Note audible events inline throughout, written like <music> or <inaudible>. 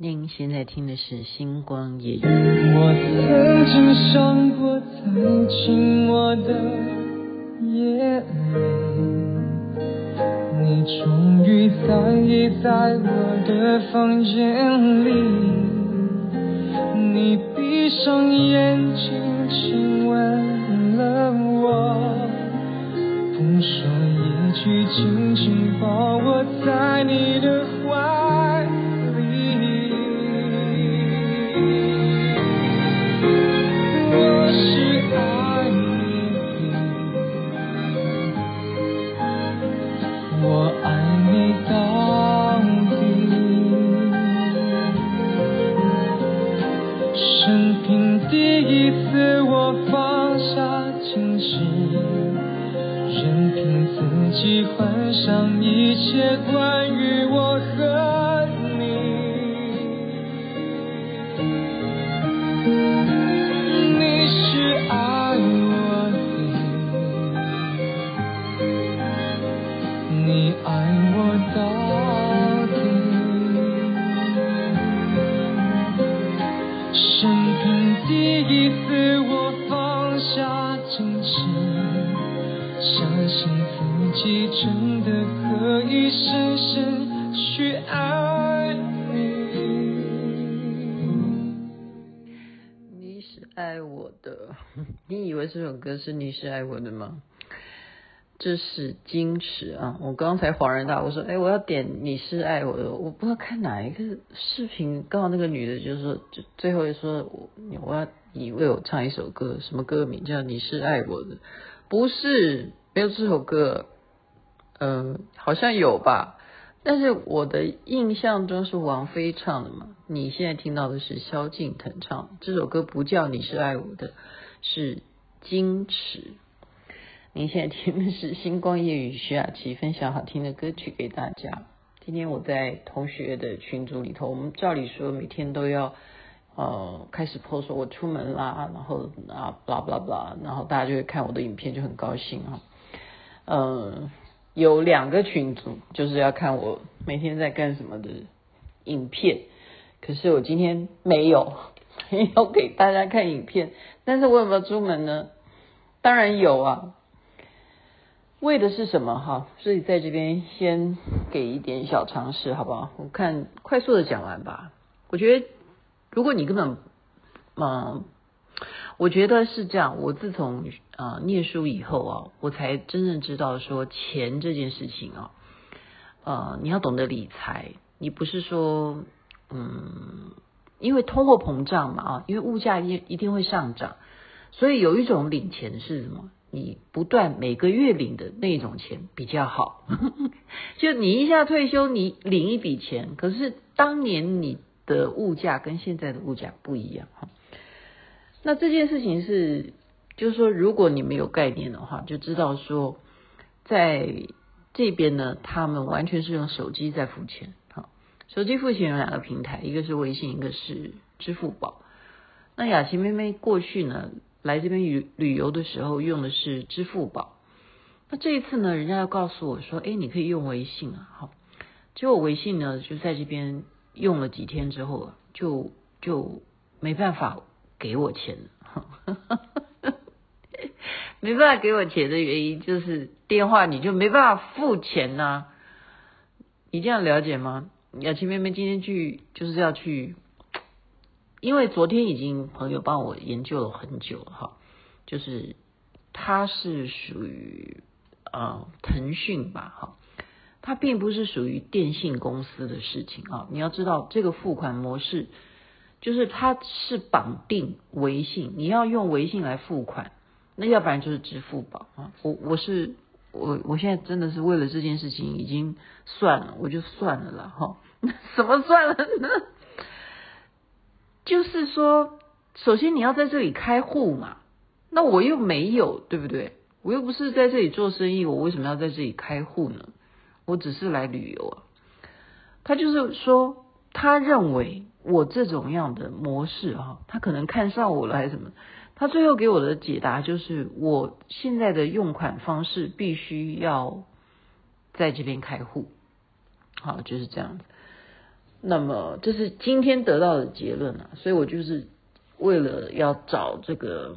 您现在听的是《星光夜》。我曾经想过，在寂寞的夜里，你终于在意在我的房间里，你闭上眼睛亲吻了我，不说一句，紧紧抱我在你的怀歌是你是爱我的吗？这是矜持啊！我刚才恍然大悟，说：“哎，我要点你是爱我的。”我不知道看哪一个视频，刚好那个女的就说，就最后就说：“我我要你为我唱一首歌，什么歌名叫你是爱我的？”不是，没有这首歌。嗯、好像有吧？但是我的印象中是王菲唱的嘛。你现在听到的是萧敬腾唱这首歌，不叫你是爱我的，是。矜持，您现在听的是星光夜雨徐雅琪分享好听的歌曲给大家。今天我在同学的群组里头，我们照理说每天都要呃开始 po 说我出门啦，然后啊 blah blah blah，然后大家就会看我的影片，就很高兴啊。呃，有两个群组就是要看我每天在干什么的影片，可是我今天没有。<laughs> 要给大家看影片，但是我有没有出门呢？当然有啊。为的是什么哈？所以在这边先给一点小常识，好不好？我看快速的讲完吧。我觉得如果你根本，嗯，我觉得是这样。我自从啊、呃、念书以后啊，我才真正知道说钱这件事情啊，呃，你要懂得理财，你不是说嗯。因为通货膨胀嘛啊，因为物价一一定会上涨，所以有一种领钱是什么？你不断每个月领的那种钱比较好。<laughs> 就你一下退休，你领一笔钱，可是当年你的物价跟现在的物价不一样哈。那这件事情是，就是说，如果你没有概念的话，就知道说，在这边呢，他们完全是用手机在付钱。手机付钱有两个平台，一个是微信，一个是支付宝。那雅琪妹妹过去呢，来这边旅旅游的时候用的是支付宝。那这一次呢，人家要告诉我说，哎，你可以用微信啊。好，结果微信呢就在这边用了几天之后，就就没办法给我钱了。<laughs> 没办法给我钱的原因就是电话你就没办法付钱呐、啊。你这样了解吗？雅琪妹妹今天去就是要去，因为昨天已经朋友帮我研究了很久哈，就是它是属于呃腾讯吧哈，它并不是属于电信公司的事情啊。你要知道这个付款模式，就是它是绑定微信，你要用微信来付款，那要不然就是支付宝啊。我我是。我我现在真的是为了这件事情已经算了，我就算了啦哈。<laughs> 什么算了呢？就是说，首先你要在这里开户嘛，那我又没有，对不对？我又不是在这里做生意，我为什么要在这里开户呢？我只是来旅游啊。他就是说，他认为我这种样的模式哈，他可能看上我了还是什么？他最后给我的解答就是，我现在的用款方式必须要在这边开户，好，就是这样子。那么这是今天得到的结论啊，所以我就是为了要找这个，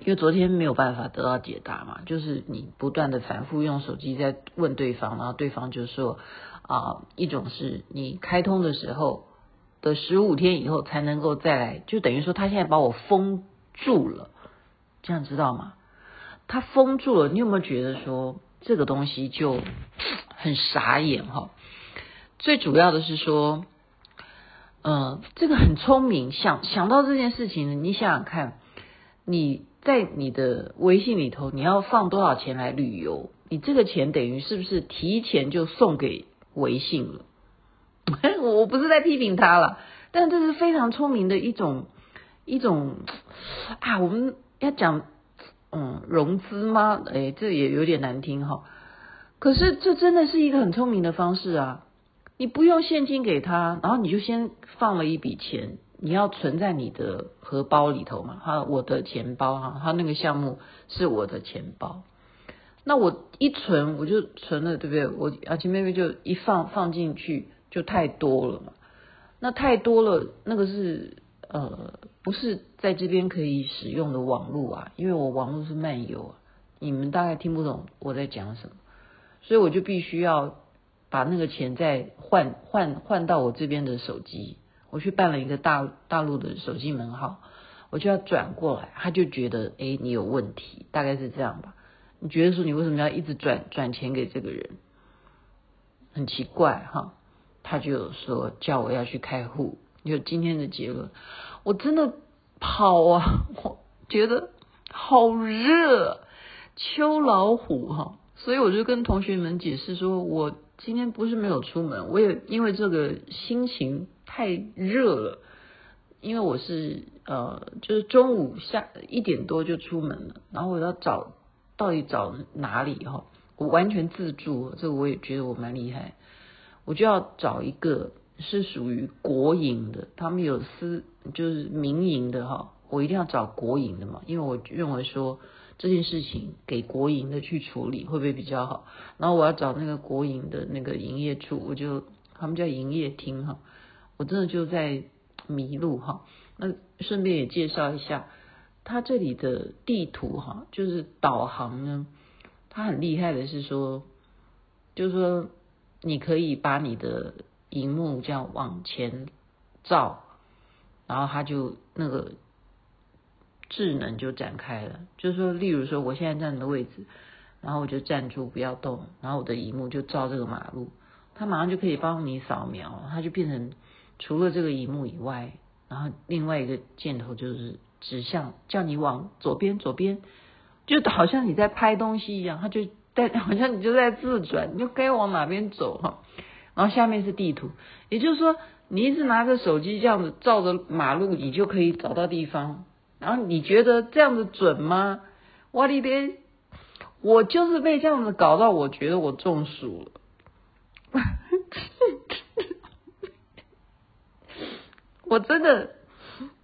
因为昨天没有办法得到解答嘛，就是你不断的反复用手机在问对方，然后对方就说啊，一种是你开通的时候的十五天以后才能够再来，就等于说他现在把我封住了，这样知道吗？他封住了，你有没有觉得说这个东西就很傻眼哈？最主要的是说，嗯、这个很聪明，想想到这件事情，你想想看，你在你的微信里头，你要放多少钱来旅游？你这个钱等于是不是提前就送给微信了？我 <laughs> 我不是在批评他了，但这是非常聪明的一种一种啊，我们要讲嗯融资吗？哎，这也有点难听哈。可是这真的是一个很聪明的方式啊。你不用现金给他，然后你就先放了一笔钱，你要存在你的荷包里头嘛？哈，我的钱包哈，他那个项目是我的钱包。那我一存，我就存了，对不对？我阿琪妹妹就一放放进去，就太多了嘛。那太多了，那个是呃，不是在这边可以使用的网络啊，因为我网络是漫游啊，你们大概听不懂我在讲什么，所以我就必须要。把那个钱再换换换到我这边的手机，我去办了一个大大陆的手机门号，我就要转过来，他就觉得哎，你有问题，大概是这样吧？你觉得说你为什么要一直转转钱给这个人？很奇怪哈，他就说叫我要去开户。就今天的结论，我真的跑啊，我觉得好热，秋老虎哈，所以我就跟同学们解释说我。今天不是没有出门，我也因为这个心情太热了，因为我是呃，就是中午下一点多就出门了，然后我要找到底找哪里哈，我完全自助，这个我也觉得我蛮厉害，我就要找一个是属于国营的，他们有私就是民营的哈，我一定要找国营的嘛，因为我认为说。这件事情给国营的去处理会不会比较好？然后我要找那个国营的那个营业处，我就他们叫营业厅哈，我真的就在迷路哈。那顺便也介绍一下，它这里的地图哈，就是导航呢，它很厉害的是说，就是说你可以把你的荧幕这样往前照，然后它就那个。智能就展开了，就是说，例如说，我现在站的位置，然后我就站住不要动，然后我的荧幕就照这个马路，它马上就可以帮你扫描，它就变成除了这个荧幕以外，然后另外一个箭头就是指向叫你往左边，左边，就好像你在拍东西一样，它就但 <laughs> 好像你就在自转，你就该往哪边走哈，然后下面是地图，也就是说，你一直拿着手机这样子照着马路，你就可以找到地方。然后你觉得这样子准吗？我的天，我就是被这样子搞到，我觉得我中暑了。<laughs> 我真的，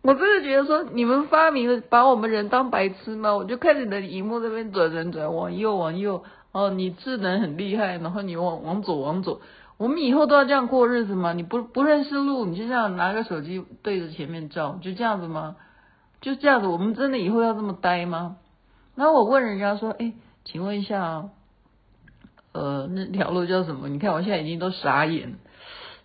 我真的觉得说，你们发明了把我们人当白痴吗？我就看着你的荧幕这边转转转，往右往右，哦，你智能很厉害，然后你往往左往左，我们以后都要这样过日子吗？你不不认识路，你就这样拿个手机对着前面照，就这样子吗？就这样子，我们真的以后要这么呆吗？然后我问人家说：“哎，请问一下，呃，那条路叫什么？你看我现在已经都傻眼，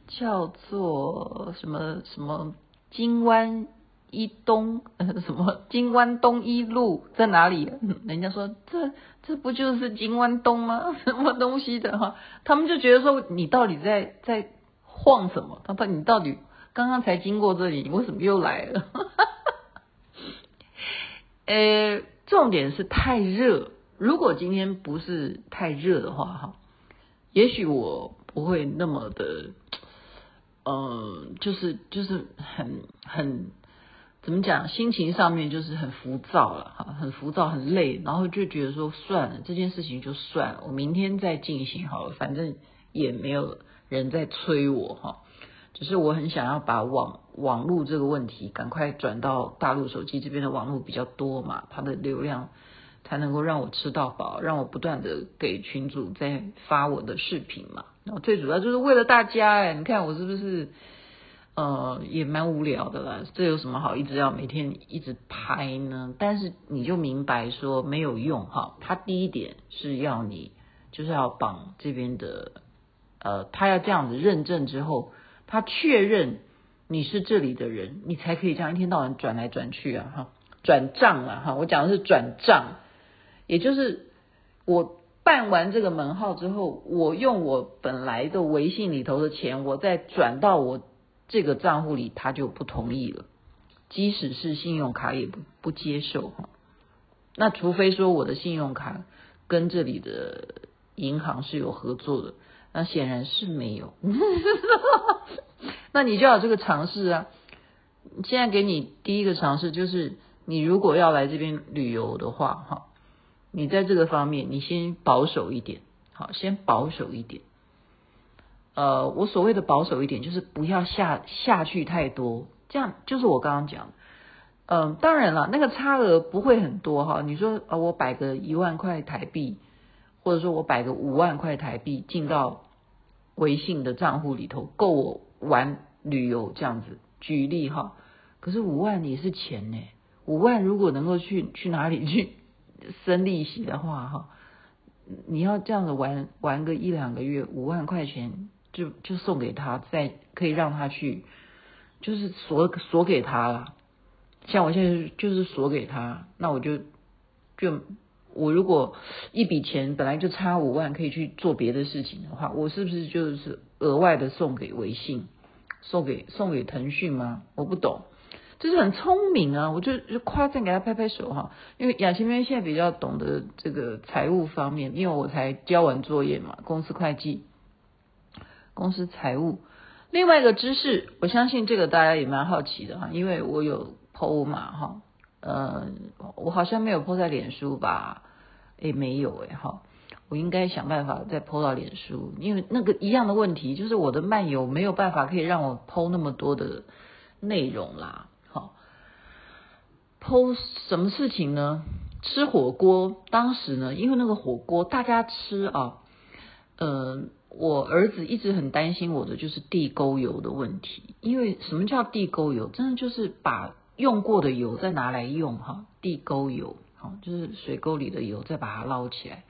叫做什么什么金湾一东，呃，<laughs> 什么金湾东一路在哪里？人家说这这不就是金湾东吗？<laughs> 什么东西的哈？他们就觉得说你到底在在晃什么？他说你到底刚刚才经过这里，你为什么又来了？” <laughs> 呃，重点是太热。如果今天不是太热的话，哈，也许我不会那么的，嗯、就是就是很很怎么讲，心情上面就是很浮躁了，哈，很浮躁，很累，然后就觉得说算了，这件事情就算了，我明天再进行好了，反正也没有人在催我，哈。只是我很想要把网网络这个问题赶快转到大陆手机这边的网络比较多嘛，它的流量才能够让我吃到饱，让我不断的给群主在发我的视频嘛。然后最主要就是为了大家哎，你看我是不是呃也蛮无聊的啦？这有什么好一直要每天一直拍呢？但是你就明白说没有用哈。他第一点是要你就是要绑这边的呃，他要这样子认证之后，他确认你是这里的人，你才可以这样一天到晚转来转去啊哈，转账啊哈。我讲的是转账，也就是我。办完这个门号之后，我用我本来的微信里头的钱，我再转到我这个账户里，他就不同意了。即使是信用卡也不不接受哈。那除非说我的信用卡跟这里的银行是有合作的，那显然是没有。<laughs> 那你就要这个尝试啊。现在给你第一个尝试就是，你如果要来这边旅游的话，哈。你在这个方面，你先保守一点，好，先保守一点。呃，我所谓的保守一点，就是不要下下去太多，这样就是我刚刚讲。嗯、呃，当然了，那个差额不会很多哈。你说，呃，我摆个一万块台币，或者说我摆个五万块台币进到微信的账户里头，够我玩旅游这样子。举例哈，可是五万也是钱呢，五万如果能够去去哪里去？<laughs> 生利息的话，哈，你要这样子玩玩个一两个月，五万块钱就就送给他，再可以让他去，就是锁锁给他了。像我现在就是锁给他，那我就就我如果一笔钱本来就差五万，可以去做别的事情的话，我是不是就是额外的送给微信，送给送给腾讯吗？我不懂。就是很聪明啊，我就就夸赞给他拍拍手哈，因为雅琪妹现在比较懂得这个财务方面，因为我才交完作业嘛，公司会计、公司财务，另外一个知识，我相信这个大家也蛮好奇的哈，因为我有 PO 嘛哈，呃，我好像没有 PO 在脸书吧？诶，没有诶哈，我应该想办法再 PO 到脸书，因为那个一样的问题，就是我的漫游没有办法可以让我 PO 那么多的内容啦。好剖什么事情呢？吃火锅，当时呢，因为那个火锅大家吃啊，呃，我儿子一直很担心我的就是地沟油的问题。因为什么叫地沟油？真的就是把用过的油再拿来用哈，地沟油，就是水沟里的油再把它捞起来，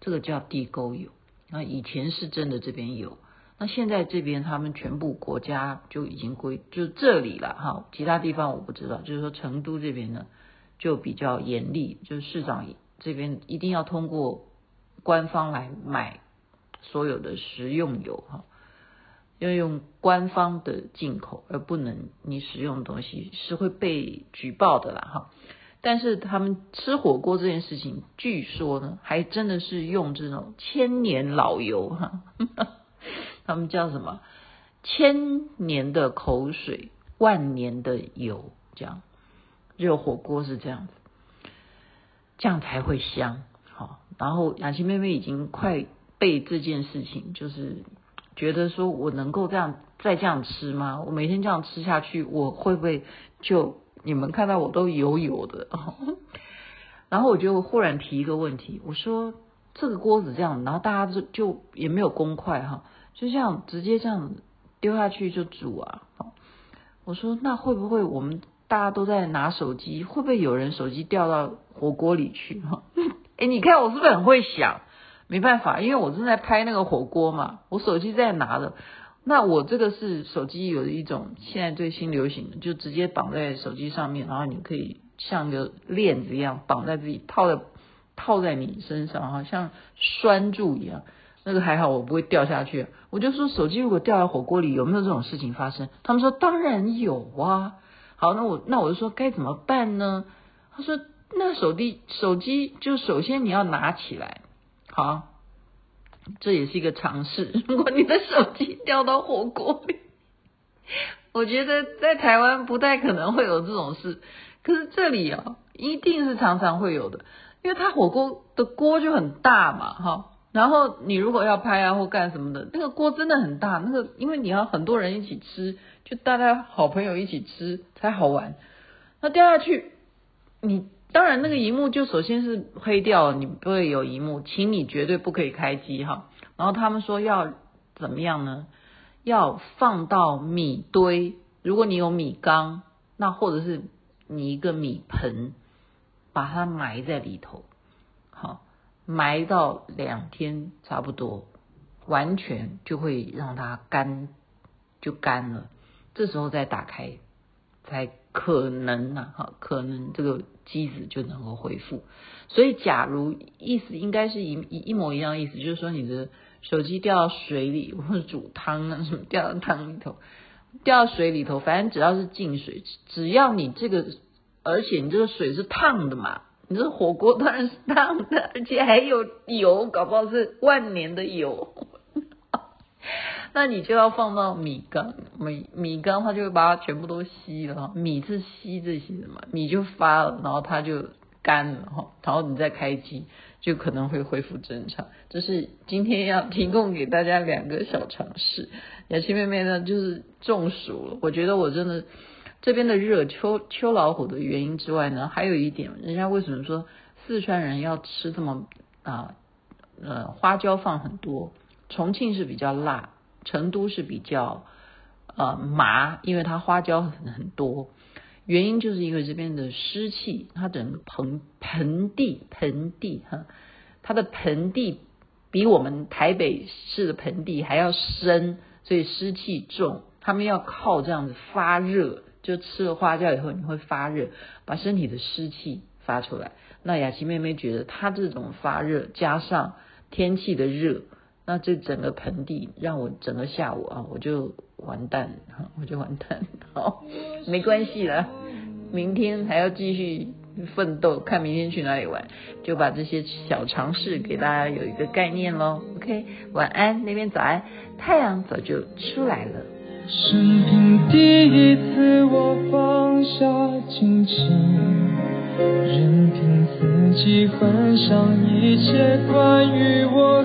这个叫地沟油。那以前是真的这边有。那现在这边他们全部国家就已经归就这里了哈，其他地方我不知道。就是说成都这边呢就比较严厉，就是市长这边一定要通过官方来买所有的食用油哈，要用官方的进口，而不能你使用的东西是会被举报的啦哈。但是他们吃火锅这件事情，据说呢还真的是用这种千年老油哈。<laughs> 他们叫什么？千年的口水，万年的油，这样热火锅是这样子，这样才会香。好，然后雅琪妹妹已经快被这件事情，就是觉得说我能够这样再这样吃吗？我每天这样吃下去，我会不会就你们看到我都油油的？<laughs> 然后我就忽然提一个问题，我说这个锅子这样，然后大家就就也没有公筷哈。就这样直接这样丢下去就煮啊！我说那会不会我们大家都在拿手机，会不会有人手机掉到火锅里去？哈，<laughs> 哎，你看我是不是很会想？没办法，因为我正在拍那个火锅嘛，我手机在拿着。那我这个是手机有一种现在最新流行的，就直接绑在手机上面，然后你可以像个链子一样绑在自己套在套在你身上，好像拴住一样。那个还好，我不会掉下去。我就说，手机如果掉到火锅里，有没有这种事情发生？他们说当然有啊。好，那我那我就说该怎么办呢？他说那手机手机就首先你要拿起来，好，这也是一个尝试。<laughs> 如果你的手机掉到火锅里，<laughs> 我觉得在台湾不太可能会有这种事，可是这里啊，一定是常常会有的，因为它火锅的锅就很大嘛，哈。然后你如果要拍啊或干什么的，那个锅真的很大，那个因为你要很多人一起吃，就大家好朋友一起吃才好玩。那掉下去，你当然那个荧幕就首先是黑掉，你不会有荧幕，请你绝对不可以开机哈。然后他们说要怎么样呢？要放到米堆，如果你有米缸，那或者是你一个米盆，把它埋在里头，好，埋到两天差不多，完全就会让它干，就干了。这时候再打开，才可能呐，哈，可能这个机子就能够恢复。所以，假如意思应该是一一模一样的意思，就是说你的手机掉到水里，或者煮汤啊什么掉到汤里头，掉到水里头，反正只要是进水，只要你这个，而且你这个水是烫的嘛，你这火锅当然是烫的，而且还有油，搞不好是万年的油。那你就要放到米缸，米米缸它就会把它全部都吸了，米是吸这些的嘛，米就发了，然后它就干了哈，然后你再开机，就可能会恢复正常。这是今天要提供给大家两个小常识。雅琪妹妹呢，就是中暑了，我觉得我真的这边的热秋秋老虎的原因之外呢，还有一点，人家为什么说四川人要吃这么啊呃花椒放很多，重庆是比较辣。成都是比较呃麻，因为它花椒很很多，原因就是因为这边的湿气，它整个盆盆地盆地哈，它的盆地比我们台北市的盆地还要深，所以湿气重，他们要靠这样子发热，就吃了花椒以后你会发热，把身体的湿气发出来。那雅琪妹妹觉得她这种发热加上天气的热。那这整个盆地让我整个下午啊，我就完蛋，我就完蛋。好，没关系了，明天还要继续奋斗，看明天去哪里玩，就把这些小尝试给大家有一个概念喽。OK，晚安，那边早安，太阳早就出来了。生平第一次我放下矜持，任凭四季换上一切关于我。